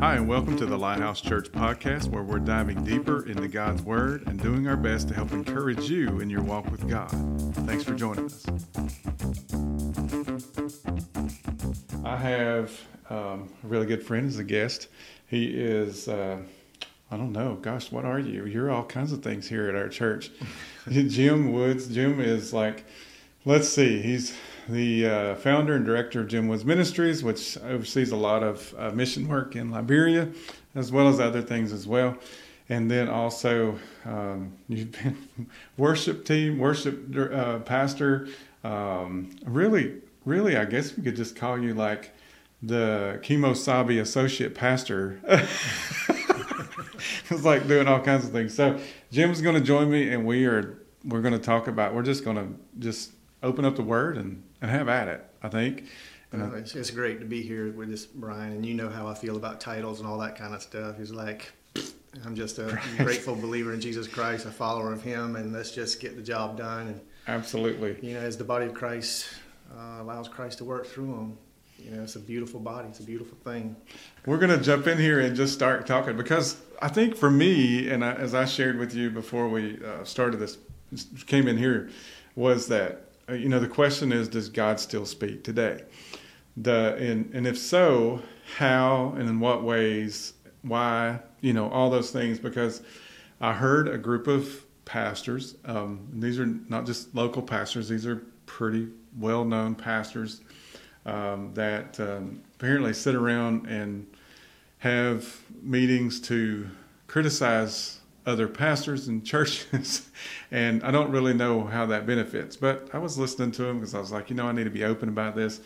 Hi, and welcome to the Lighthouse Church podcast, where we're diving deeper into God's Word and doing our best to help encourage you in your walk with God. Thanks for joining us. I have um, a really good friend as a guest. He is, uh, I don't know, gosh, what are you? You're all kinds of things here at our church. Jim Woods. Jim is like, let's see, he's the uh, founder and director of Jim Woods Ministries, which oversees a lot of uh, mission work in Liberia, as well as other things as well. And then also, um, you've been worship team, worship uh, pastor. Um, really, really, I guess we could just call you like the Kemosabe associate pastor. it's like doing all kinds of things. So Jim's going to join me, and we are we're going to talk about. We're just going to just open up the Word and and have at it. I think. Uh, it's, it's, great to be here with this Brian, and you know how I feel about titles and all that kind of stuff. He's like, I'm just a grateful believer in Jesus Christ, a follower of Him, and let's just get the job done. And absolutely, you know, as the body of Christ uh, allows Christ to work through them, you know, it's a beautiful body. It's a beautiful thing. We're going to jump in here and just start talking because I think for me, and I, as I shared with you before we uh, started this, came in here, was that you know, the question is, does God still speak today? The and, and if so, how and in what ways? Why? You know, all those things. Because I heard a group of pastors. Um, these are not just local pastors; these are pretty well-known pastors um, that um, apparently sit around and have meetings to criticize other pastors and churches, and I don't really know how that benefits. But I was listening to them because I was like, you know, I need to be open about this.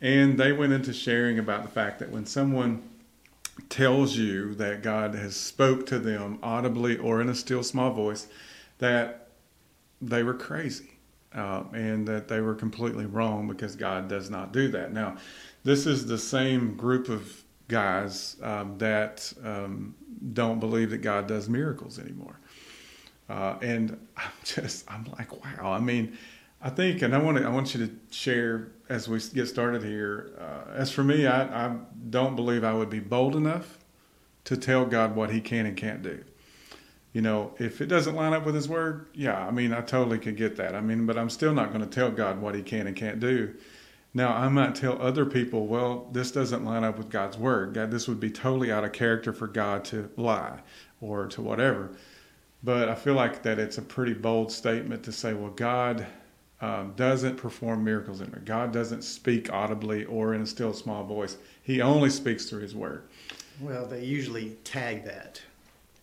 And they went into sharing about the fact that when someone tells you that God has spoke to them audibly or in a still small voice, that they were crazy. Uh, and that they were completely wrong because God does not do that. Now, this is the same group of guys um, that um, don't believe that God does miracles anymore. Uh, and I'm just, I'm like, wow. I mean, I think, and I want to, I want you to share as we get started here. Uh, as for me, I, I don't believe I would be bold enough to tell God what He can and can't do. You know, if it doesn't line up with His Word, yeah, I mean, I totally could get that. I mean, but I'm still not going to tell God what He can and can't do now, I might tell other people, well, this doesn't line up with God's word. God, this would be totally out of character for God to lie or to whatever. But I feel like that it's a pretty bold statement to say, well, God um, doesn't perform miracles in me. God doesn't speak audibly or in a still small voice. He only speaks through His word. Well, they usually tag that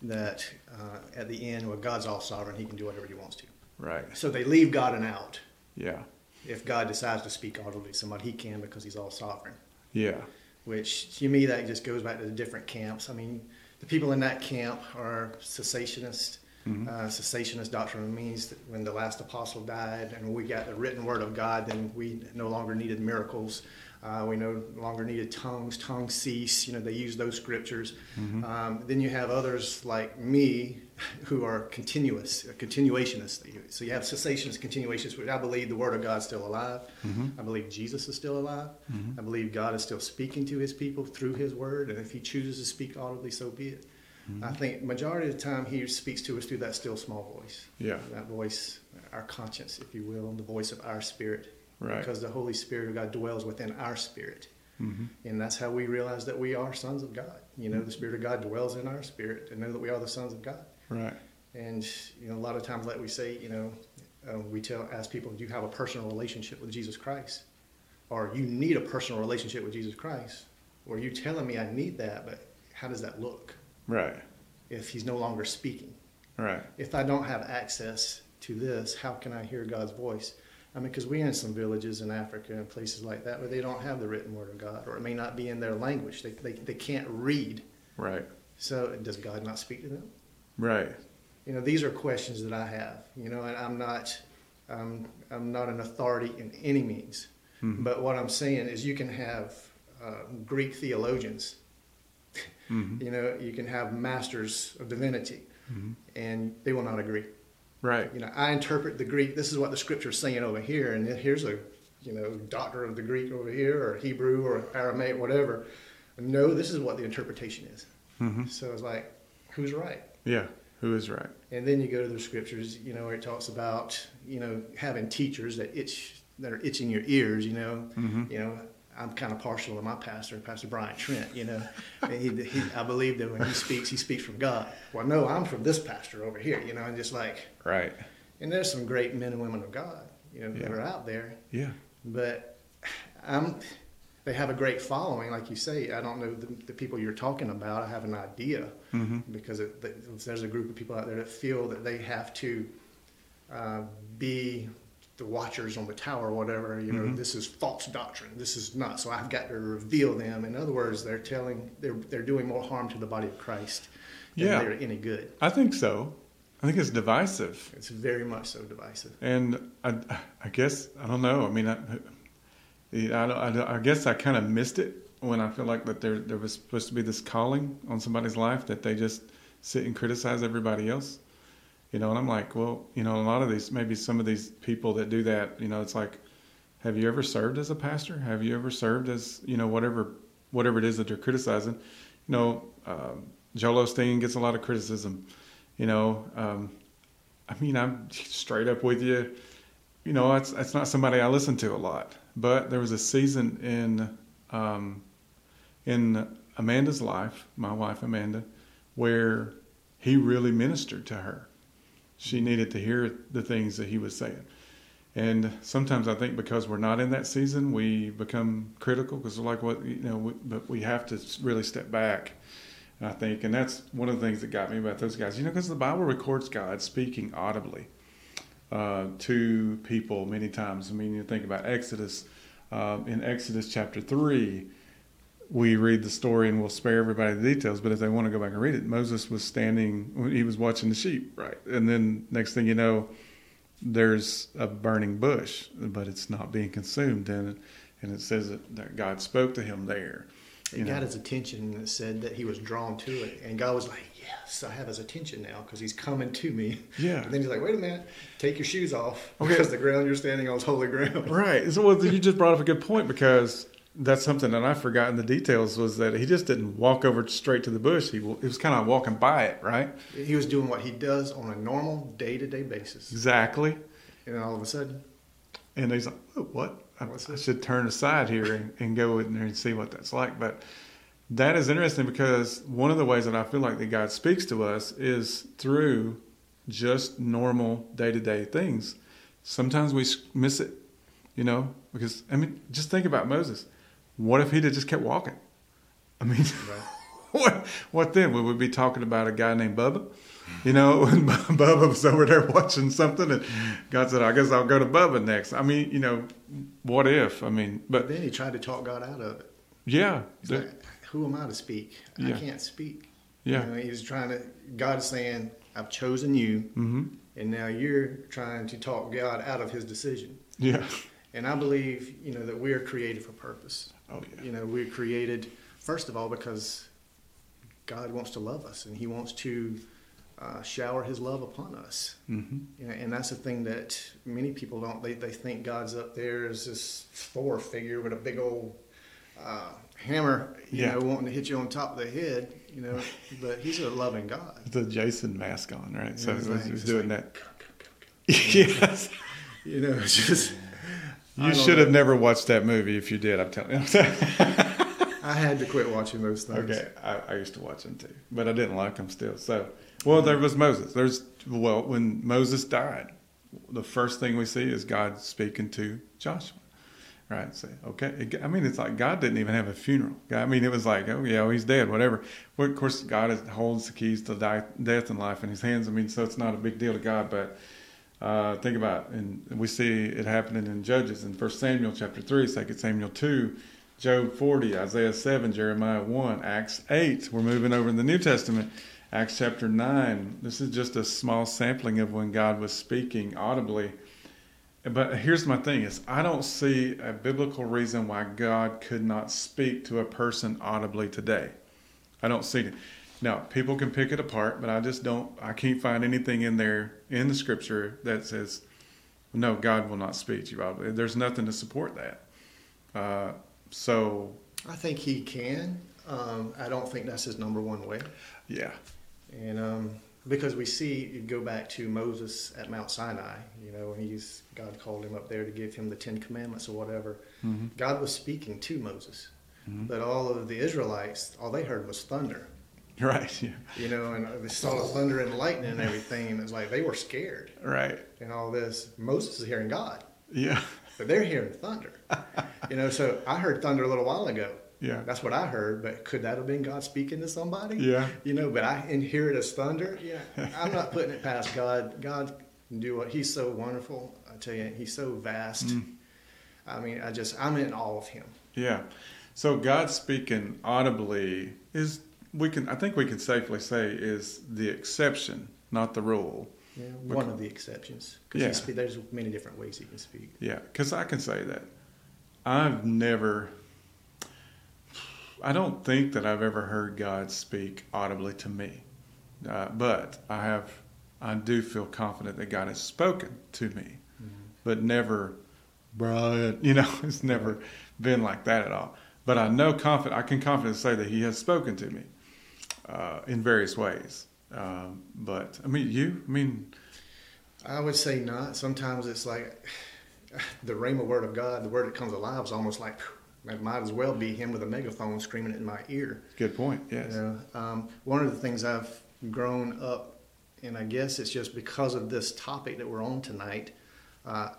that uh, at the end, well, God's all sovereign; He can do whatever He wants to. Right. So they leave God an out. Yeah if God decides to speak audibly to somebody, He can because He's all sovereign. Yeah. Which to me that just goes back to the different camps. I mean, the people in that camp are cessationists. Mm-hmm. Uh, cessationist doctrine means that when the last apostle died and we got the written word of God, then we no longer needed miracles. Uh, we no longer needed tongues. Tongues cease. You know, they use those scriptures. Mm-hmm. Um, then you have others like me who are continuous, continuationists. So you have cessationists, continuationists, which I believe the Word of God is still alive. Mm-hmm. I believe Jesus is still alive. Mm-hmm. I believe God is still speaking to His people through His Word, and if He chooses to speak audibly, so be it. Mm-hmm. I think majority of the time He speaks to us through that still small voice. Yeah, that voice, our conscience, if you will, and the voice of our spirit. Right. Because the Holy Spirit of God dwells within our spirit. Mm-hmm. And that's how we realize that we are sons of God. You know, the Spirit of God dwells in our spirit and know that we are the sons of God. Right. And you know, a lot of times, like we say, you know, uh, we tell ask people, do you have a personal relationship with Jesus Christ, or you need a personal relationship with Jesus Christ, or you telling me I need that, but how does that look? Right. If He's no longer speaking. Right. If I don't have access to this, how can I hear God's voice? I mean, because we're in some villages in Africa and places like that where they don't have the written word of God, or it may not be in their language. They, they, they can't read. Right. So does God not speak to them? Right. You know, these are questions that I have. You know, and I'm not, um, I'm not an authority in any means. Mm-hmm. But what I'm saying is, you can have uh, Greek theologians. Mm-hmm. You know, you can have masters of divinity, mm-hmm. and they will not agree. Right. You know, I interpret the Greek. This is what the scripture is saying over here, and here's a, you know, doctor of the Greek over here, or Hebrew, or Aramaic, whatever. no, this is what the interpretation is. hmm So it's like, who's right? Yeah. Who is right? And then you go to the scriptures, you know, where it talks about, you know, having teachers that itch that are itching your ears, you know. Mhm. You know, I'm kind of partial to my pastor, Pastor Brian Trent, you know. And he, he, I believe that when he speaks, he speaks from God. Well, no, I'm from this pastor over here, you know, and just like, Right. and there's some great men and women of God, you know, that are out there. Yeah. But I'm, they have a great following, like you say. I don't know the, the people you're talking about. I have an idea hmm because it, there's a group of people out there that feel that they have to uh, be the watchers on the tower or whatever. You know, Mhm. this is false doctrine. This is not. So I've got to reveal them. In other words, they're telling they're they're doing more harm to the body of Christ than Yeah. they're any good. I think so. I think it's divisive. It's very much so divisive. And I, I guess I don't know. I mean, I, I, I, I guess I kind of missed it when I feel like that there there was supposed to be this calling on somebody's life that they just sit and criticize everybody else. You know, and I'm like, well, you know, a lot of these, maybe some of these people that do that, you know, it's like, have you ever served as a pastor? Have you ever served as, you know, whatever, whatever it is that you're criticizing? You know, um, Joel Osteen gets a lot of criticism. You know, um, I mean, I'm straight up with you. You know, it's it's not somebody I listen to a lot, but there was a season in um, in Amanda's life, my wife Amanda, where he really ministered to her. She needed to hear the things that he was saying. And sometimes I think because we're not in that season, we become critical because we're like, what, you know, we, but we have to really step back. I think, and that's one of the things that got me about those guys, you know, because the Bible records God speaking audibly uh, to people many times. I mean, you think about Exodus. Um, in Exodus chapter 3, we read the story and we'll spare everybody the details, but if they want to go back and read it, Moses was standing, he was watching the sheep, right? And then next thing you know, there's a burning bush, but it's not being consumed. And, and it says that, God spoke to him there. It You know. got his attention and it said that he was drawn to it. And God was like, Yes, I have his attention now because he's coming to me. Yeah. And then he's like, Wait a minute, take your shoes off Okay. because the ground you're standing on is holy ground. Right. So well, you just brought up a good point because that's something that I forgot in the details was that he just didn't walk over straight to the bush. He, he was kind of walking by it, right? He was doing what he does on a normal day to day basis. Exactly. And then all of a sudden, And he's like, oh, what? I, I should turn aside here and, and go in there and see what that's like. But that is interesting because one of the ways that I feel like that God speaks to us is through just normal day to day things. Sometimes we miss it, you know, because, I mean, just think about Moses. What if he'd have just kept walking? I mean, Right. what, what then? Would we be talking about a guy named Bubba? You know, when Bubba was over there watching something and God said, I guess I'll go to Bubba next. I mean, you know, what if? I mean, but then he tried to talk God out of it. yeah, He's the- like, Who am I to speak? Yeah. I can't speak. yeah. You know, he was trying to, God is saying, I've chosen you, hmm and now you're trying to talk God out of his decision. Yeah. And I believe, you know, that we are created for purpose. Oh, yeah. You know, we're created, first of all, because God wants to love us and He wants to uh, shower His love upon us. hmm You know, and that's the thing that many people don't. They, they think God's up there as this Thor figure with a big old uh, hammer, you Yeah. know, wanting to hit you on top of the head, you know. but He's a loving God. The Jason mask on, right? So Yeah, it's he was, like- doing like, that. yes. You know, it's just. You should have never watched that movie if you did. I'm telling you. I had to quit watching those things. Okay, I, I used to watch them too, but I didn't like them still. So, well, there was Moses. There's well, when Moses died, the first thing we see is God speaking to Joshua. Right? Say, okay. It- I mean, it's like God didn't even have a funeral. I mean, it was like, oh yeah, he's dead, whatever. Well, of course, God is, holds the keys to death and life in His hands. I mean, so it's not a big deal to God, but. Uh, think about, it. and we see it happening in Judges in First Samuel chapter three, Second Samuel two, Job 40, Isaiah 7, Jeremiah 1, Acts 8. We're moving over in the New Testament. Acts chapter 9. This is just a small sampling of when God was speaking audibly. But here's my thing is I don't see a biblical reason why God could not speak to a person audibly today. I don't see it. Now, people can pick it apart, but I just don't I can't find anything in there in the scripture that says no, God will not speak to you. There's nothing to support that. Uh, so I think he can. Um, I don't think that's his number one way. Yeah. And um, because we see, you go back to Moses at Mount Sinai, you know, and he's God called him up there to give him the Ten Commandments or whatever. Mm-hmm. God was speaking to Moses, Mhm. but all of the Israelites, all they heard was thunder, Right. Yeah. you know, and they saw the thunder and lightning and everything, and it's like they were scared Right. and all this. Moses is hearing God, Yeah. but they're hearing thunder, you know. So I heard thunder a little while ago. Yeah. That's what I heard, but could that have been God speaking to somebody? Yeah. You know, but I and hear it as thunder. Yeah. I'm not putting it past God. God can do what He's so wonderful. I tell you, He's so vast. Mm. I mean, I just I'm in awe of Him. Yeah. So God speaking audibly is we can I think we can safely say is the exception, not the rule. Yeah, one of the exceptions because Yeah. there's many different ways He can speak. Yeah, because I can say that I've never. I don't think that I've ever heard God speak audibly to me, uh, but I have. I do feel confident that God has spoken to me, but never, Brian. You know, it's never been like that at all. But I know confident. I can confidently say that He has spoken to me uh, in various ways. Um, but I mean, you. I mean, I would say not. Sometimes it's like the rhema word of God, the word that comes alive, is almost like it might as well be Him with a megaphone screaming it in my ear. good point. Yes. You know, um, one of the things I've grown up, and I guess it's just because of this topic that we're on tonight. Uh,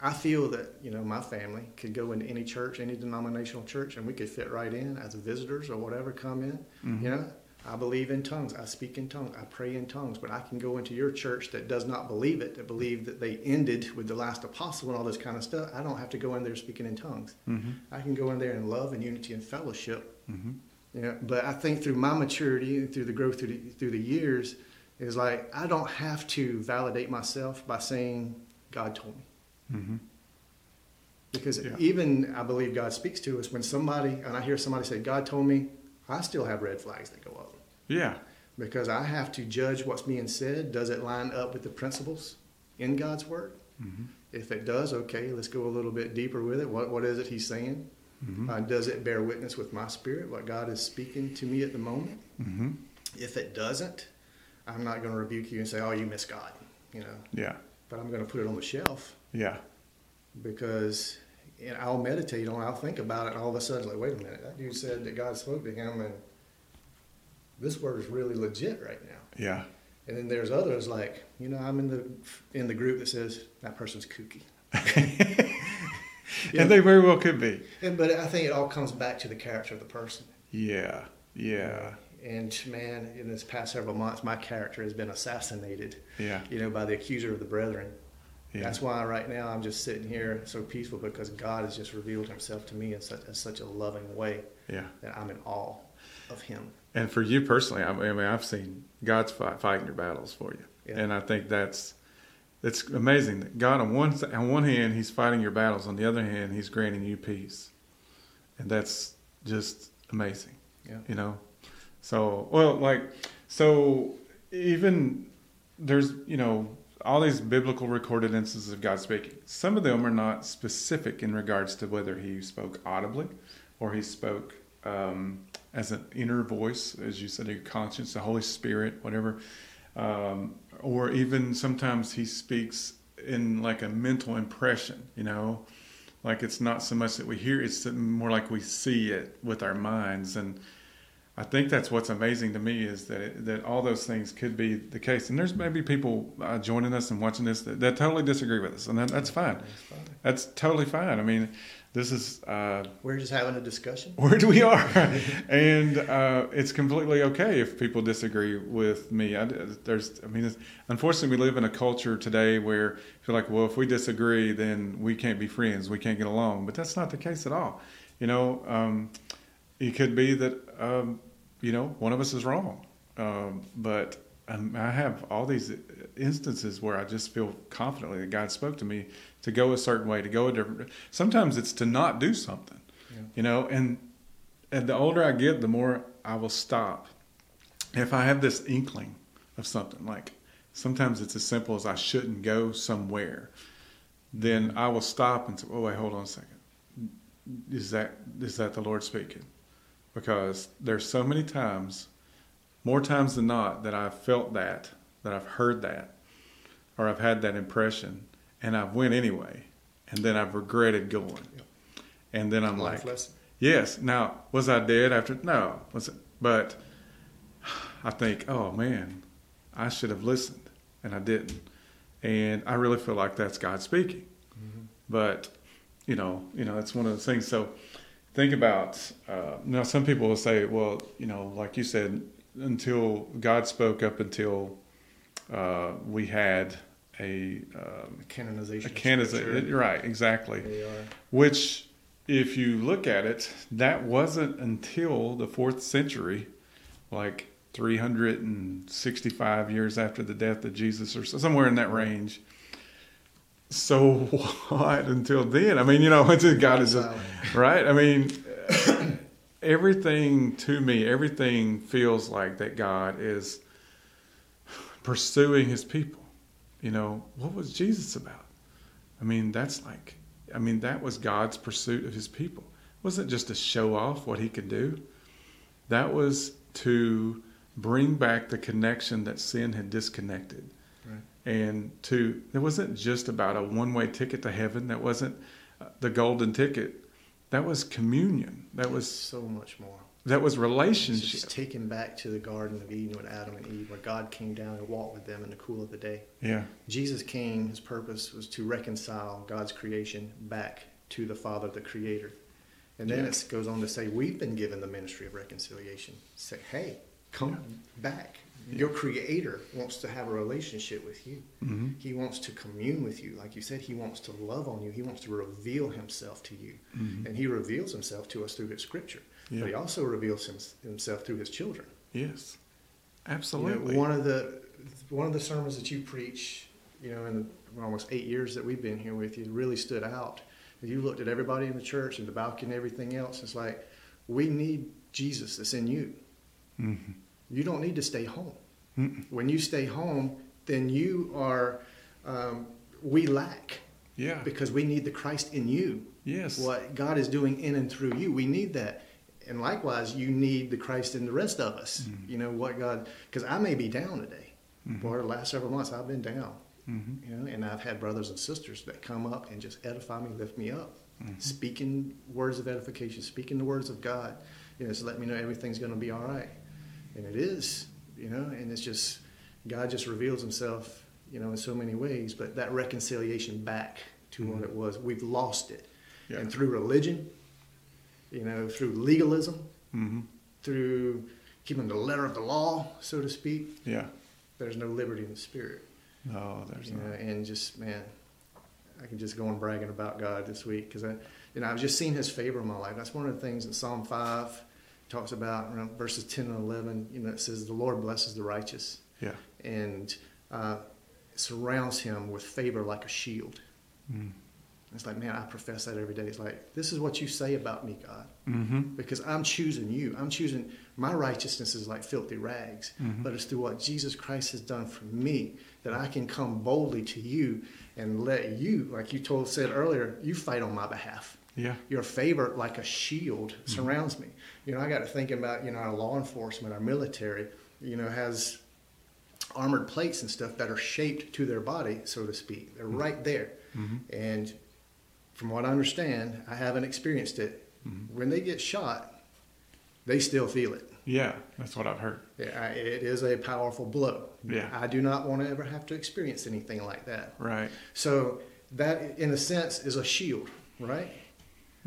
I feel that you know my family could go into any church, any denominational church, and we could fit right in as visitors or whatever come in. Mhm. You know, I believe in tongues. I speak in tongues. I pray in tongues. But I can go into your church that does not believe it, that believe that they ended with the last apostle and all this kind of stuff. I don't have to go in there speaking in tongues. Mm-hmm. I can go in there in love and unity and fellowship Mm-hmm. yeah, but I think through my maturity and through the growth through the, through the years, is like I don't have to validate myself by saying God told me. Mm-hmm. Because Yeah. even I believe God speaks to us when somebody and I hear somebody say God told me, I still have red flags that go up Yeah. because I have to judge what's being said. Does it line up with the principles in God's word? Mm-hmm. If it does, okay, let's go a little bit deeper with it. What what is it He's saying? Mm-hmm. Uh, does it bear witness with my spirit? What God is speaking to me at the moment? Mm-hmm. If it doesn't, I'm not going to rebuke you and say, "Oh, you miss God," you know. Yeah. But I'm going to put it on the shelf Yeah. because know, I'll meditate on. it, I'll think about it, and all of a sudden, like, wait a minute, that dude said that God spoke to him, and this word is really legit right now. Yeah. And then there's others like, you know, I'm in the in the group that says that person's kooky. And they very well could be. And, but I think it all comes back to the character of the person. Yeah. Yeah. And man, in this past several months, my character has been assassinated. Yeah. you know, by the accuser of the brethren. Yeah. That's why right now I'm just sitting here so peaceful because God has just revealed Himself to me in such, in such a loving way Yeah. that I'm in awe of Him. And for you personally, I mean, I've seen God's fight, fighting your battles for you, Yeah. and I think that's it's amazing that God on one on one hand He's fighting your battles, on the other hand He's granting you peace, and that's just amazing. Yeah. You know, so well, like so even there's you know all these biblical recorded instances of God speaking. Some of them are not specific in regards to whether He spoke audibly or He spoke um, as an inner voice, as you said, your conscience, the Holy Spirit, whatever. Um, or even sometimes he speaks in like a mental impression, you know, like it's not so much that we hear, it's more like we see it with our minds. And I think that's what's amazing to me is that it, that all those things could be the case. And there's maybe people uh, joining us and watching this that, that totally disagree with us, and that, that's fine. That's fine. That's totally fine. I mean, this is uh, We're just having a discussion. where we are, and uh, it's completely okay if people disagree with me. I, there's, I mean, it's, unfortunately, we live in a culture today where you feel like, well, if we disagree, then we can't be friends, we can't get along. But that's not the case at all. You know, um, it could be that um, you know one of us is wrong, um, but um, I have all these instances where I just feel confidently that God spoke to me to go a certain way, to go a different. Sometimes it's to not do something, Yeah. you know. And and the older I get, the more I will stop. If I have this inkling of something, like sometimes it's as simple as I shouldn't go somewhere, then I will stop and say, "Oh wait, hold on a second. is that is that the Lord speaking? Because there's so many times, more times than not, that I've felt that, that I've heard that, or I've had that impression, and I've went anyway, and then I've regretted going, and then I'm Life like, lesson. Yes. Now, was I dead after? No. Was it? But I think, oh man, I should have listened, and I didn't. And I really feel like that's God speaking. But you know, you know, it's one of those things. So think about. Uh, now, some people will say, well, you know, like you said, until God spoke up until uh, we had a um, Canonization. a of candidate. Scripture. Right. Exactly. Which, if you look at it, that wasn't until the fourth century, like 365 years after the death of Jesus, or somewhere in that range. So what until then? I mean, you know, God is right. I mean, everything to me, everything feels like that God is pursuing His people. You know, what was Jesus about? I mean, that's like, I mean, that was God's pursuit of his people. It wasn't just to show off what he could do, that was to bring back the connection that sin had disconnected. Right. And to, it wasn't just about a one way ticket to heaven, that wasn't uh, the golden ticket. That was communion. That was so much more. That was relationship. just taken back to the Garden of Eden with Adam and Eve, where God came down and walked with them in the cool of the day. Yeah. Jesus came, his purpose was to reconcile God's creation back to the Father, the Creator. And then Yeah. it goes on to say, We've been given the ministry of reconciliation. Say, hey, come back. Your Creator wants to have a relationship with you. hmm He wants to commune with you. Like you said, He wants to love on you. He wants to reveal Himself to you. Mhm. And He reveals Himself to us through His Scripture. Yeah. But He also reveals Himself through His children. Yes. You know, Absolutely. one of the one of the sermons that you preach, you know, in the almost eight years that we've been here with you, really stood out. You looked at everybody in the church and the balcony and everything else. It's like we need Jesus that's in you. Mhm. You don't need to stay home. Mm-mm. When you stay home, then you are. Um, we lack Yeah. because we need the Christ in you. Yes. What God is doing in and through you, we need that. And likewise, you need the Christ in the rest of us. Mhm. You know what God? Because I may be down today. Mhm. For the last several months, I've been down. Mhm. You know, and I've had brothers and sisters that come up and just edify me, lift me up, Mhm. speaking words of edification, speaking the words of God. You know, to let me know everything's going to be all right, and it is. You know, and it's just God just reveals Himself. You know, in so many ways, but that reconciliation back to what Mhm. it was, we've lost it, Yeah. and through religion, you know, through legalism, hmm through keeping the letter of the law, so to speak, Yeah. there's no liberty in the spirit. No, there's you know, not. and just man, I can just go on bragging about God this week because I, you know, I've just seen His favor in my life. That's one of the things in Psalm five talks about verses ten and eleven. You know, it says the Lord blesses the righteous Yeah. and uh, surrounds him with favor like a shield. Mm. It's like, man, I profess that every day. It's like, this is what you say about me, God, Mm-hmm. because I'm choosing you. I'm choosing my righteousness is like filthy rags, Mhm. but it's through what Jesus Christ has done for me that I can come boldly to you and let you, like you told said earlier, you fight on my behalf. Yeah. Your favor, like a shield, surrounds me. You know, I got to thinking about you know our law enforcement, our military. You know, has armored plates and stuff that are shaped to their body, so to speak. They're right there, Mhm. and from what I understand, I haven't experienced it. Mhm. When they get shot, they still feel it. Yeah. That's what I've heard. Yeah, I- It is a powerful blow. Yeah. I do not want to ever have to experience anything like that. Right. So that, in a sense, is a shield, right?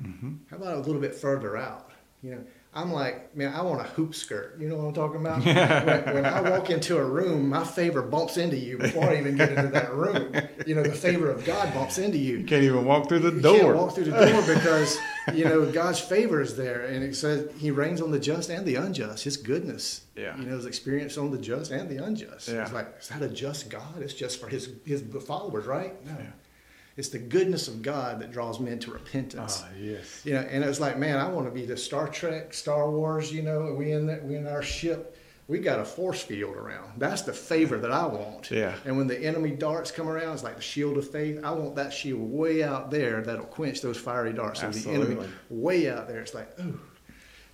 Mm-hmm. How about a little bit further out? You know, I'm like, man, I want a hoop skirt. You know what I'm talking about? when, when I walk into a room, my favor bumps into you before I even get into that room. You know, the favor of God bumps into you. You can't even walk through the You door. can't walk through the door because you know God's favor is there, and it says He rains on the just and the unjust. His goodness, Yeah. you know, is experienced on the just and the unjust. Yeah. It's like, is that a just God? It's just for His His followers, right? No, Yeah. It's the goodness of God that draws men to repentance. Ah, yes. You know, and it was like, man, I want to be the Star Trek, Star Wars. You know, we in that we in our ship we got a force field around. That's the favor that I want. Yeah. And when the enemy darts come around, it's like the shield of faith. I want that shield way out there that'll quench those fiery darts of the enemy. Way out there. It's like, ooh.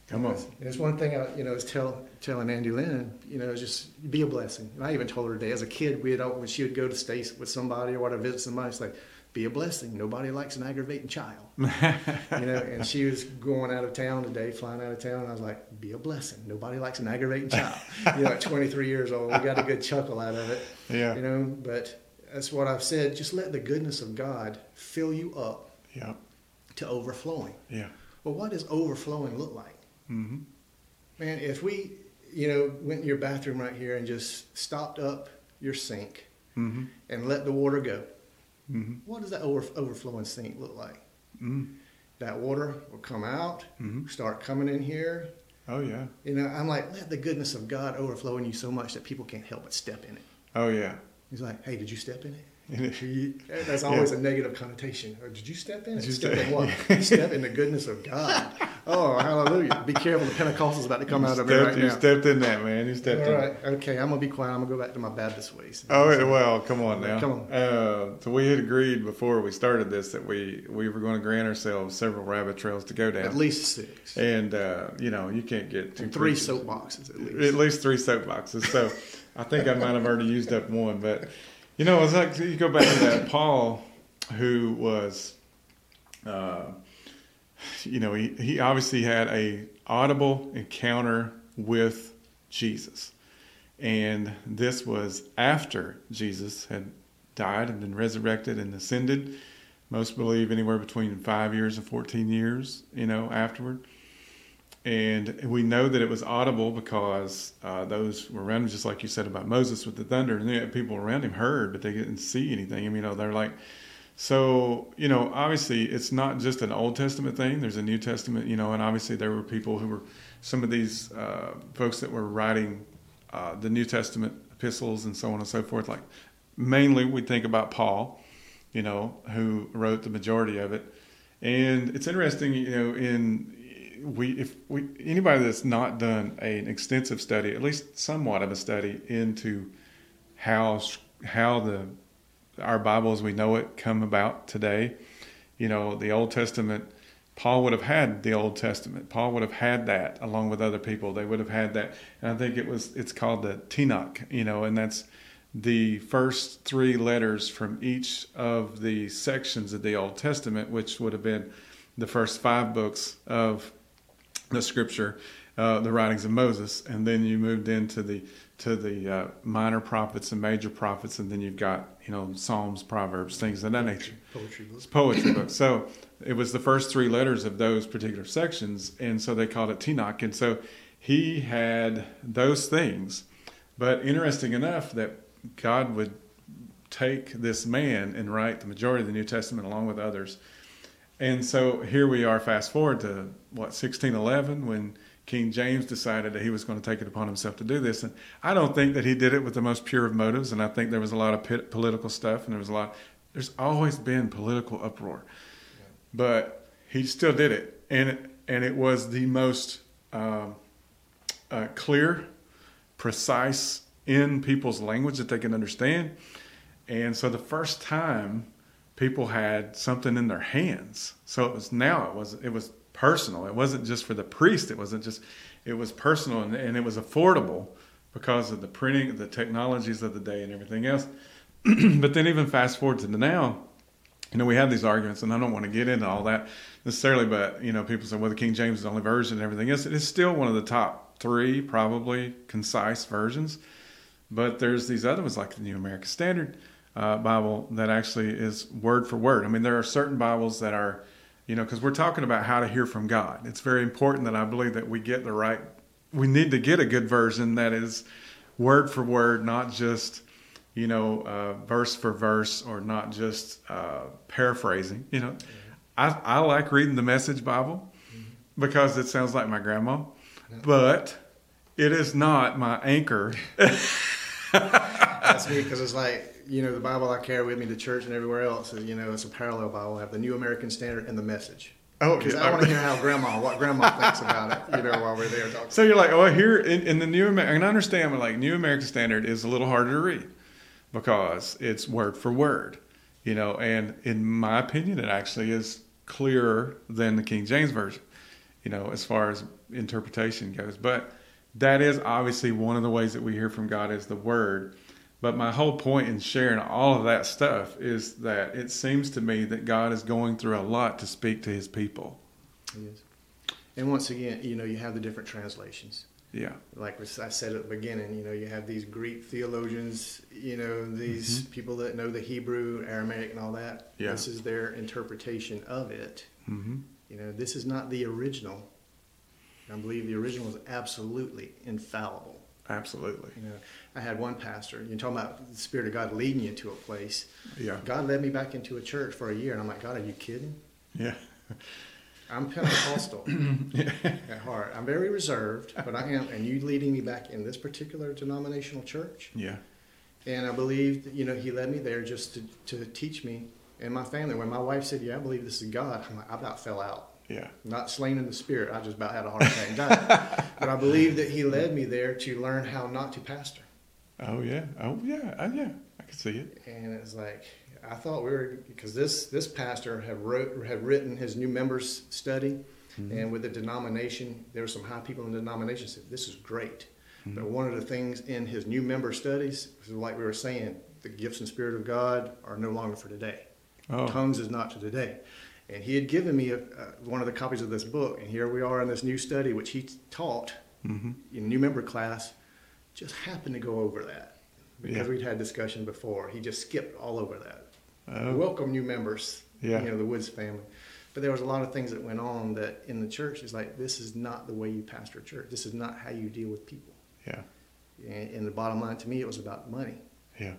Come on. And it's one thing I, you know, is tell, telling Andy Lynn, you know, just be a blessing. And I even told her today, as a kid, we'd when she would go to stay with somebody or whatever, visit somebody, it's like, be a blessing. Nobody likes an aggravating child, you know. And she was going out of town today, flying out of town, and I was like, be a blessing. Nobody likes an aggravating child. you know, at 23 years old, we got a good chuckle out of it. Yeah. You know, but that's what I've said. Just let the goodness of God fill you up Yeah. to overflowing. Yeah. Well, what does overflowing look like? hmm Man, if we, you know, went in your bathroom right here and just stopped up your sink hmm and let the water go, hmm what does that over, overflowing sink look like? mm That water will come out, Mhm. start coming in here. Oh yeah. You know, I'm like, let the goodness of God overflow in you so much that people can't help but step in it. Oh yeah. He's like, hey, did you step in it? That's always a negative connotation. Or, did you step in? Did you step step- in what? step in the goodness of God. Oh, hallelujah. Be careful, the Pentecostal's about to come you out of stepped, right you now. stepped in that man. You stepped All in. right, okay, I'm gonna be quiet. I'm gonna go back to my Baptist ways. Oh well, come on now. Come on. Uh, so we had agreed before we started this that we we were going to grant ourselves several rabbit trails to go down. At least six. And uh, you know you can't get too And three preachy. soapboxes at least. At least. least three soapboxes. So I think I might have already used up one, but you know it's like you go back to that Paul, who was, uh, you know, he he obviously had a audible encounter with Jesus, and this was after Jesus had died and been resurrected and ascended. Most believe anywhere between five years and fourteen years, you know, afterward. And we know that it was audible because uh, those were around him, just like you said about Moses with the thunder. And people around him heard, but they didn't see anything. I mean, you know, they're like, so, you know, obviously it's not just an Old Testament thing. There's a New Testament, you know, and obviously there were people who were, some of these uh, folks that were writing uh, the New Testament epistles and so on and so forth. Like, mainly we think about Paul, you know, who wrote the majority of it. And it's interesting, you know, in we if we anybody that's not done a, an extensive study, at least somewhat of a study into how how the our Bible as we know it come about today, you know, the Old Testament. Paul would have had the Old Testament. Paul would have had that along with other people. They would have had that, and I think it was it's called the Tanakh, you know, and that's the first three letters from each of the sections of the Old Testament, which would have been the first five books of the Scripture, uh, the writings of Moses, and then you moved into the to the uh, minor prophets and major prophets, and then you've got you know Psalms, Proverbs, things of that nature. Poetry books. It's poetry books. So it was the first three letters of those particular sections, and so they called it Tanakh. And so he had those things. But interesting enough that God would take this man and write the majority of the New Testament along with others. And so here we are, fast forward to what, 1611, when King James decided that he was going to take it upon himself to do this. And I don't think that he did it with the most pure of motives. And I think there was a lot of pit- political stuff, and there was a lot, there's always been political uproar. But he still did it. And it, and it was the most um, uh, clear, precise in people's language that they can understand. And so the first time people had something in their hands. So it was now it was it was personal. It wasn't just for the priest. It wasn't just it was personal and, and it was affordable because of the printing, the technologies of the day, and everything else. but then even fast forward to the now, you know, we have these arguments, and I don't want to get into all that necessarily. But you know, people say, "Well, the King James is the only version," and everything else. It is still one of the top three, probably concise versions. But there's these other ones, like the New American Standard uh, Bible, that actually is word for word. I mean, there are certain Bibles that are, you know, because we're talking about how to hear from God. It's very important that I believe that we get the right. We need to get a good version that is word for word, not just you know, uh, verse for verse, or not just uh, paraphrasing. You know, I, I like reading the Message Bible because it sounds like my grandma, but it is not my anchor. That's me because it's like you know the Bible I carry with me to church and everywhere else is you know it's a parallel Bible. I have the New American Standard and the Message. Oh, Because okay. I want to hear how grandma, what grandma thinks about it, you know, while we're there talking. So you're like, oh, here in, in the New American, and I understand, but like New American Standard is a little harder to read because it's word for word, you know. And in my opinion, it actually is clearer than the King James version, you know, as far as interpretation goes. But that is obviously one of the ways that we hear from God is the Word. But my whole point in sharing all of that stuff is that it seems to me that God is going through a lot to speak to His people. Yes. And once again, you know, you have the different translations. Yeah. Like I said at the beginning, you know, you have these Greek theologians, you know, these people that know the Hebrew, Aramaic, and all that. Yeah. This is their interpretation of it. Mm-hmm. You know, this is not the original. I believe the original is absolutely infallible. Absolutely. You know, I had one pastor. You're talking about the Spirit of God leading you to a place. Yeah. God led me back into a church for a year, and I'm like, God, are you kidding? Yeah. I'm Pentecostal at heart. I'm very reserved, but I am. And you leading me back in this particular denominational church, Yeah. and I believe that, you know He led me there just to, to teach me and my family. When my wife said, "Yeah, I believe this is God," I'm like, I about fell out. Yeah. Not slain in the spirit. I just about had a heart attack and died. but I believe that He led me there to learn how not to pastor. Oh yeah. Oh yeah. Oh yeah. I can see it. and it's like I thought we were because this this pastor had wrote had written his new members study, mm-hmm. and with the denomination, there were some high people in the denomination said this is great, mm-hmm. but one of the things in his new member studies like we were saying, the gifts and spirit of God are no longer for today. Oh. Tongues is not to today. And he had given me a, uh, one of the copies of this book, and here we are in this new study, which he taught Mm-hmm. in new member class. Just happened to go over that because Yeah. we'd had discussion before. He just skipped all over that. Oh. Welcome new members, Yeah. you know, the Woods family. But there was a lot of things that went on that in the church is like, this is not the way you pastor a church. This is not how you deal with people. Yeah. And, and the bottom line to me, it was about money. Yeah.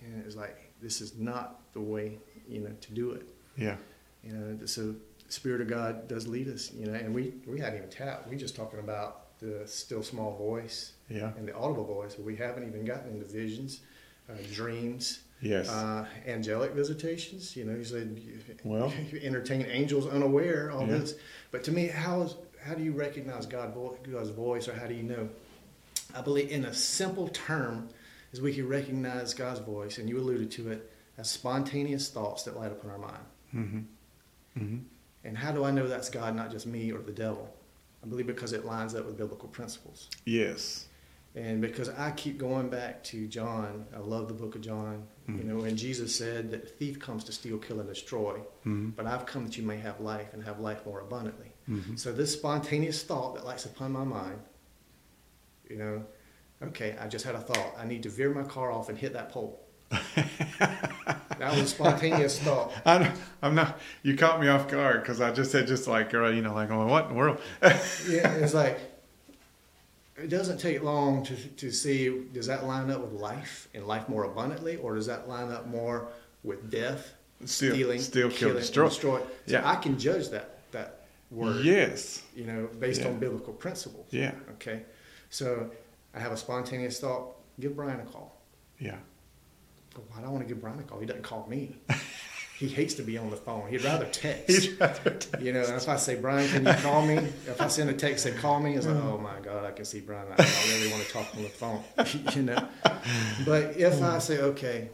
And it was like, this is not the way, you know, to do it. Yeah. You know, so the Spirit of God does lead us, you know, and we, we hadn't even tapped. We just talking about the still small voice Yeah. and the audible voice. We haven't even gotten into visions, uh, dreams, Yes. uh, angelic visitations. You know, you said Well. you entertain angels unaware. All Yeah. this, but to me, how is how do you recognize God God's voice, or how do you know? I believe in a simple term, is we can recognize God's voice, and you alluded to it as spontaneous thoughts that light upon our mind. mm-hmm. Mm-hmm. And how do I know that's God, not just me or the devil? I believe because it lines up with biblical principles. Yes. And because I keep going back to John, I love the book of John. You know, and Jesus said that the thief comes to steal, kill, and destroy, Mhm. but I've come that you may have life and have life more abundantly. Mhm. So this spontaneous thought that lights upon my mind, you know, okay, I just had a thought. I need to veer my car off and hit that pole. that was a spontaneous thought. I I'm not. You caught me off guard because I just said just like uh, you know like oh, what in the world? Yeah, it's like it doesn't take long to to see does that line up with life and life more abundantly, or does that line up more with death, Steal- stealing, steal, kill, destroy. destroy? So Yeah. I can judge that that word, yes. you know, based Yeah. on biblical principles. Yeah. Okay, so I have a spontaneous thought: give Brian a call. Yeah. But why do I want to give Brian a call? He doesn't call me. he hates to be on the phone. He'd rather text. He'd rather text. You know, if I say, Brian, can you call me? If I send a text, say, call me, it's like, oh my God, I can see Brian. I really want to talk on the phone, you know. But if I say, okay,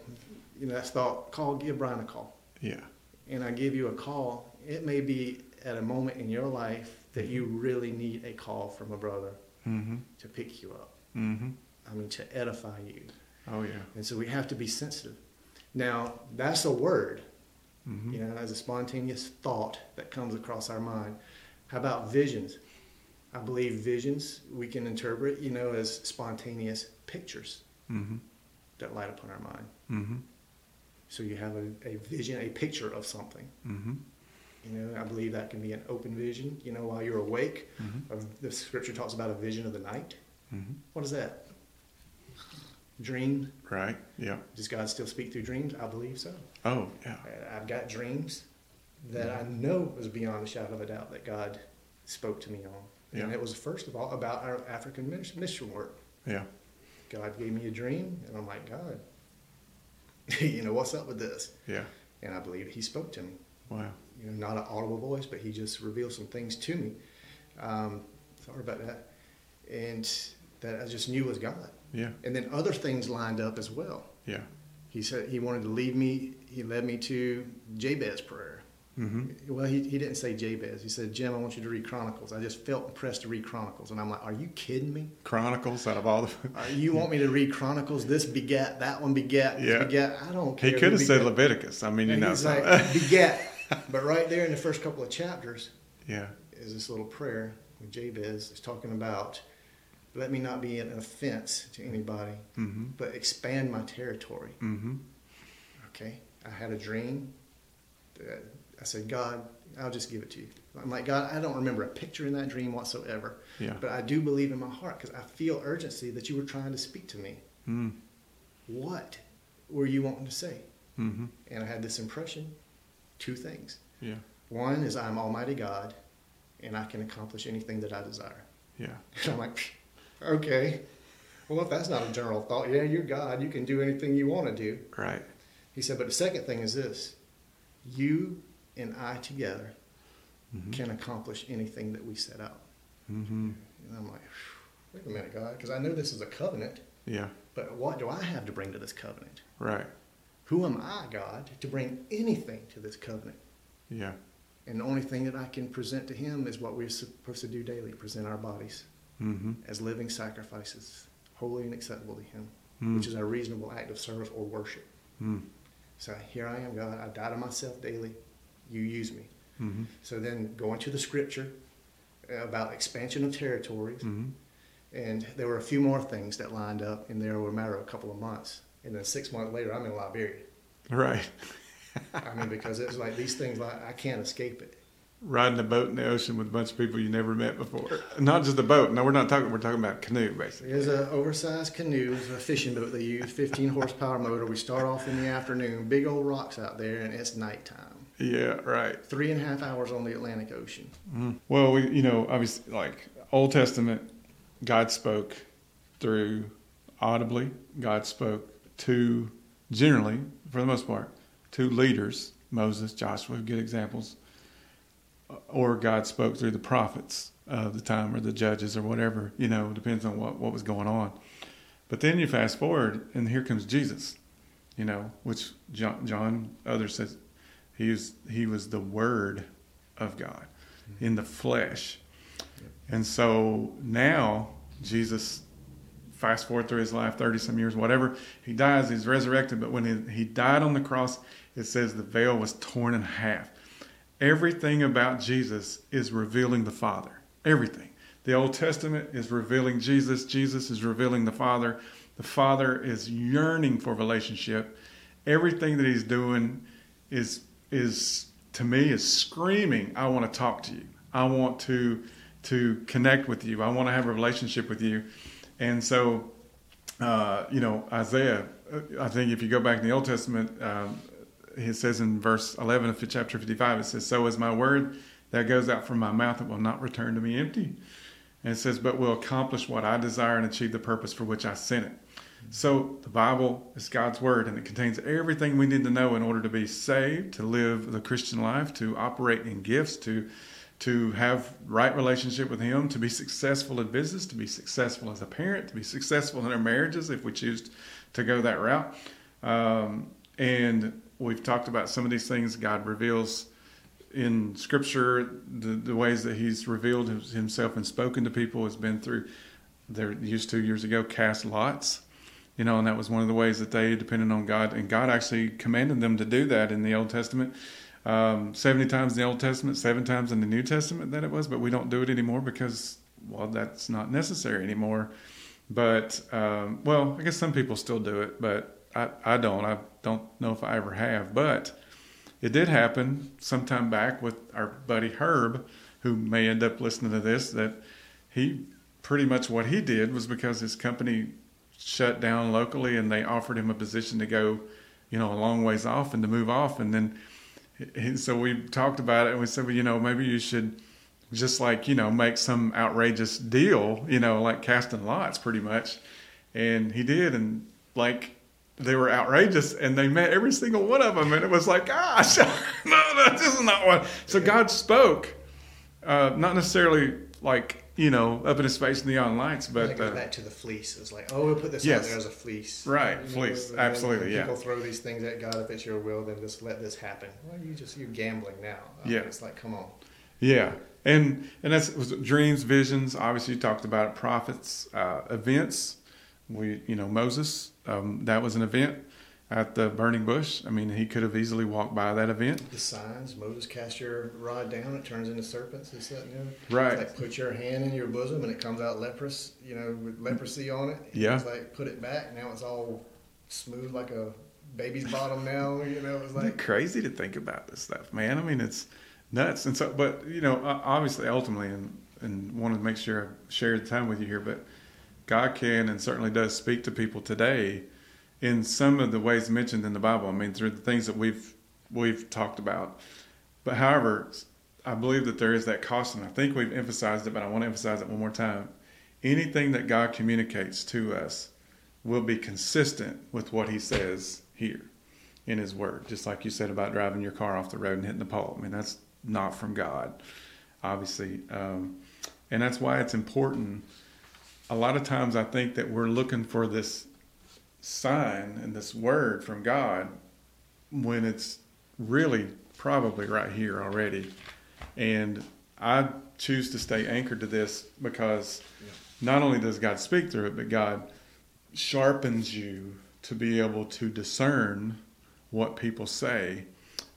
you know, that's thought, call, give Brian a call. Yeah. And I give you a call, it may be at a moment in your life that you really need a call from a brother Mm-hmm. to pick you up. Mm-hmm. I mean, to edify you. Oh yeah. And so we have to be sensitive. Now, that's a word, Mm-hmm. you know, as a spontaneous thought that comes across our mind. How about visions? I believe visions we can interpret, you know, as spontaneous pictures Mm-hmm. that light upon our mind. Mm-hmm. So you have a, a vision, a picture of something. Mm-hmm. You know, I believe that can be an open vision, you know, while you're awake. Mhm. Of the scripture talks about a vision of the night. Mm-hmm. What is that? Dream. Right. Yeah. Does God still speak through dreams? I believe so. Oh yeah. Uh, I've got dreams that I know was beyond a shadow of a doubt that God spoke to me on. And Yeah. it was first of all about our African mission work. Yeah. God gave me a dream, and I'm like, God, you know, what's up with this? Yeah. And I believe He spoke to me. Wow. You know, not an audible voice, but he just revealed some things to me. Um, sorry about that. And that I just knew was God. Yeah. And then other things lined up as well. Yeah. He said he wanted to lead me. He led me to Jabez prayer. Mm-hmm. Well, he, he didn't say Jabez. He said, Jim, I want you to read Chronicles. I just felt impressed to read Chronicles. And I'm like, are you kidding me? Chronicles out of all the. Uh, you want me to read Chronicles? This begat, that one begat, this Yeah. begat. I don't care. he could have said. Leviticus. I mean, you know. he's like, begat. But right there in the first couple of chapters yeah. is this little prayer with Jabez. It's talking about, let me not be an offense to anybody, Mm-hmm. but expand my territory. Mm-hmm. Okay, I had a dream. I said, God, I'll just give it to you. I'm like, God, I don't remember a picture in that dream whatsoever, Yeah. but I do believe in my heart because I feel urgency that you were trying to speak to me. Mm. What were you wanting to say? Mm-hmm. And I had this impression two things. Yeah. One is I'm Almighty God and I can accomplish anything that I desire. Yeah. And I'm like, okay. Well, if that's not a general thought, yeah, you're God. You can do anything you want to do. Right. He said, but the second thing is this you and I together Mm-hmm. can accomplish anything that we set out. Mm-hmm. And I'm like, wait a minute, God, because I know this is a covenant, Yeah. but what do I have to bring to this covenant? Right. Who am I, God, to bring anything to this covenant? Yeah. And the only thing that I can present to Him is what we're supposed to do daily present our bodies Mm-hmm. as living sacrifices, holy and acceptable to Him, Mm. which is a reasonable act of service or worship. Mm. So here I am, God. I die to myself daily. You use me. Mm-hmm. So then going to the scripture about expansion of territories, Mm-hmm. and there were a few more things that lined up, and there were a matter of a couple of months. And then six months later, I'm in Liberia. Right. I mean, because it's like these things, like I can't escape it. Riding a boat in the ocean with a bunch of people you never met before. Not just a boat. No, we're not talking. We're talking about canoe, basically. There's an oversized canoe, it's a fishing boat they use, 15 horsepower motor. We start off in the afternoon, big old rocks out there, and it's nighttime. Yeah. Right. Three and a half hours on the Atlantic Ocean. Mhm. Well, we, you know, obviously, like Old Testament, God spoke through audibly. God spoke to generally, for the most part, to leaders. Moses, Joshua, good examples. Or God spoke through the prophets of the time, or the judges, or whatever. You know, depends on what what was going on. But then you fast forward, and here comes Jesus. You know, which John, John others says he was he was the Word of God in the flesh. And so now Jesus, fast forward through his life, 30 some years, whatever, he dies, he's resurrected. But when he, he died on the cross, it says the veil was torn in half. Everything about Jesus is revealing the Father. Everything. The Old Testament is revealing Jesus. Jesus is revealing the Father. The Father is yearning for relationship. Everything that he's doing is is to me is screaming, I want to talk to you. I want to to connect with you. I want to have a relationship with you. And so, uh, you know, Isaiah. uh, I think if you go back in the Old Testament, um, it says in verse 11 of chapter 55, it says, "So is my word that goes out from my mouth; it will not return to me empty." And it says, "But will accomplish what I desire and achieve the purpose for which I sent it." So the Bible is God's word, and it contains everything we need to know in order to be saved, to live the Christian life, to operate in gifts, to to have right relationship with Him, to be successful in business, to be successful as a parent, to be successful in our marriages if we choose to go that route. Um, and we've talked about some of these things God reveals in Scripture. The, the ways that He's revealed Himself and spoken to people has been through. They used to years ago cast lots you know, and that was one of the ways that they depended on God, and God actually commanded them to do that in the Old Testament. Um, Seventy times in the Old Testament, seven times in the New Testament that it was, but we don't do it anymore because, well, that's not necessary anymore. But um, well, I guess some people still do it, but I, I don't. I don't know if I ever have. But it did happen sometime back with our buddy Herb, who may end up listening to this. That he pretty much what he did was because his company shut down locally and they offered him a position to go, you know, a long ways off and to move off. And then, he, so we talked about it and we said, well, you know, maybe you should just like, you know, make some outrageous deal, you know, like casting lots pretty much. And he did. And like they were outrageous and they met every single one of them and it was like gosh no, no this is not one so god spoke uh, not necessarily like you know up in his face neon lights but it goes uh, back to the fleece. It's like, oh, we'll put this Yes. out there as a fleece. Right, You fleece. Absolutely, when yeah. People throw these things at God. If it's your will, then just let this happen. Well, you just you're gambling now. I mean, Yeah. it's like, come on. yeah and and that's was dreams visions obviously you talked about it, prophets uh, events we you know moses um, that was an event at the burning bush i mean he could have easily walked by that event The signs. Moses cast your rod down; it turns into serpents. It's that, you know, Right. Like put your hand in your bosom and it comes out leprous. You know, with leprosy on it. Yeah. It's like put it back. Now it's all smooth like a baby's bottom. Now you know it's like crazy to think about this stuff, man? I mean, it's nuts. And so, but you know, obviously, ultimately, and and wanted to make sure I shared the time with you here, but God can and certainly does speak to people today in some of the ways mentioned in the Bible. I mean, through the things that we've we've talked about. But however, I believe that there is that caution. I think we've emphasized it, but I want to emphasize it one more time. Anything that God communicates to us will be consistent with what He says here in His Word. Just like you said about driving your car off the road and hitting the pole. I mean, that's not from God, obviously. Um, and that's why it's important. A lot of times I think that we're looking for this sign and this word from God when it's really probably right here already. And I choose to stay anchored to this because not only does God speak through it, but God sharpens you to be able to discern what people say,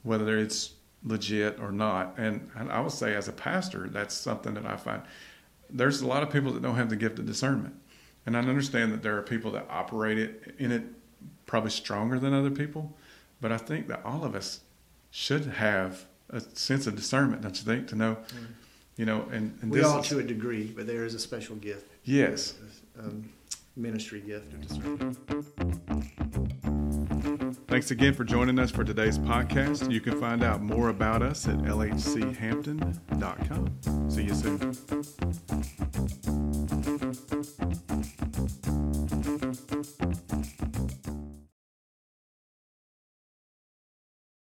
whether it's legit or not. And, and I would say, as a pastor, that's something that I find there's a lot of people that don't have the gift of discernment. And I understand that there are people that operate it in it probably stronger than other people, but I think that all of us should have a sense of discernment, don't you think, to know, you know, and, and we this all is- to a degree, but there is a special gift. yes, Um, ministry gift of discernment. Thanks again for joining us for today's podcast. You can find out more about us at lhchampton.com. See you soon.